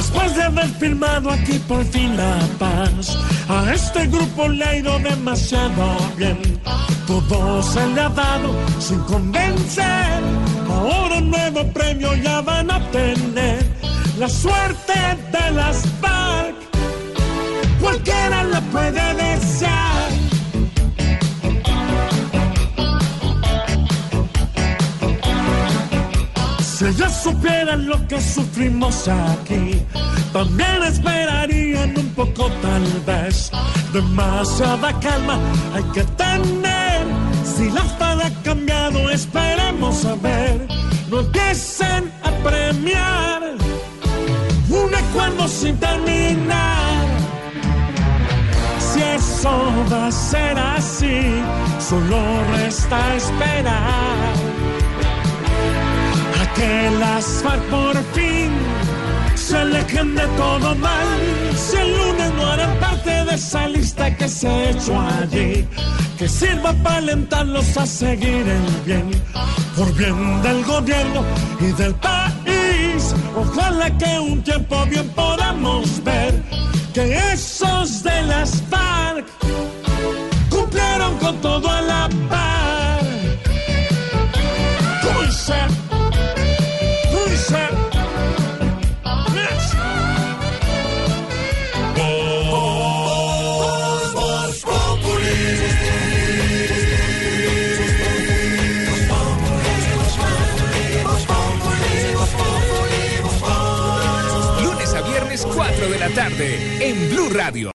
Después de haber firmado aquí por fin la paz, a este grupo le ha ido demasiado bien. Todo se le ha dado sin convencer. Ahora un nuevo premio ya van a obtener. La suerte de las Si ellas supieran lo que sufrimos aquí, también esperarían un poco tal vez. Demasiada calma hay que tener. Si la fada ha cambiado, esperemos a ver. No empiecen a premiar un acuerdo sin terminar. Si eso va a ser así, solo resta esperar FARC por fin se alejen de todo mal. Si el lunes no harán parte de esa lista que se ha hecho allí, que sirva para alentarlos a seguir el bien, por bien del gobierno y del país. Ojalá que un tiempo bien podamos ver que esos 4 de la tarde en Blue Radio.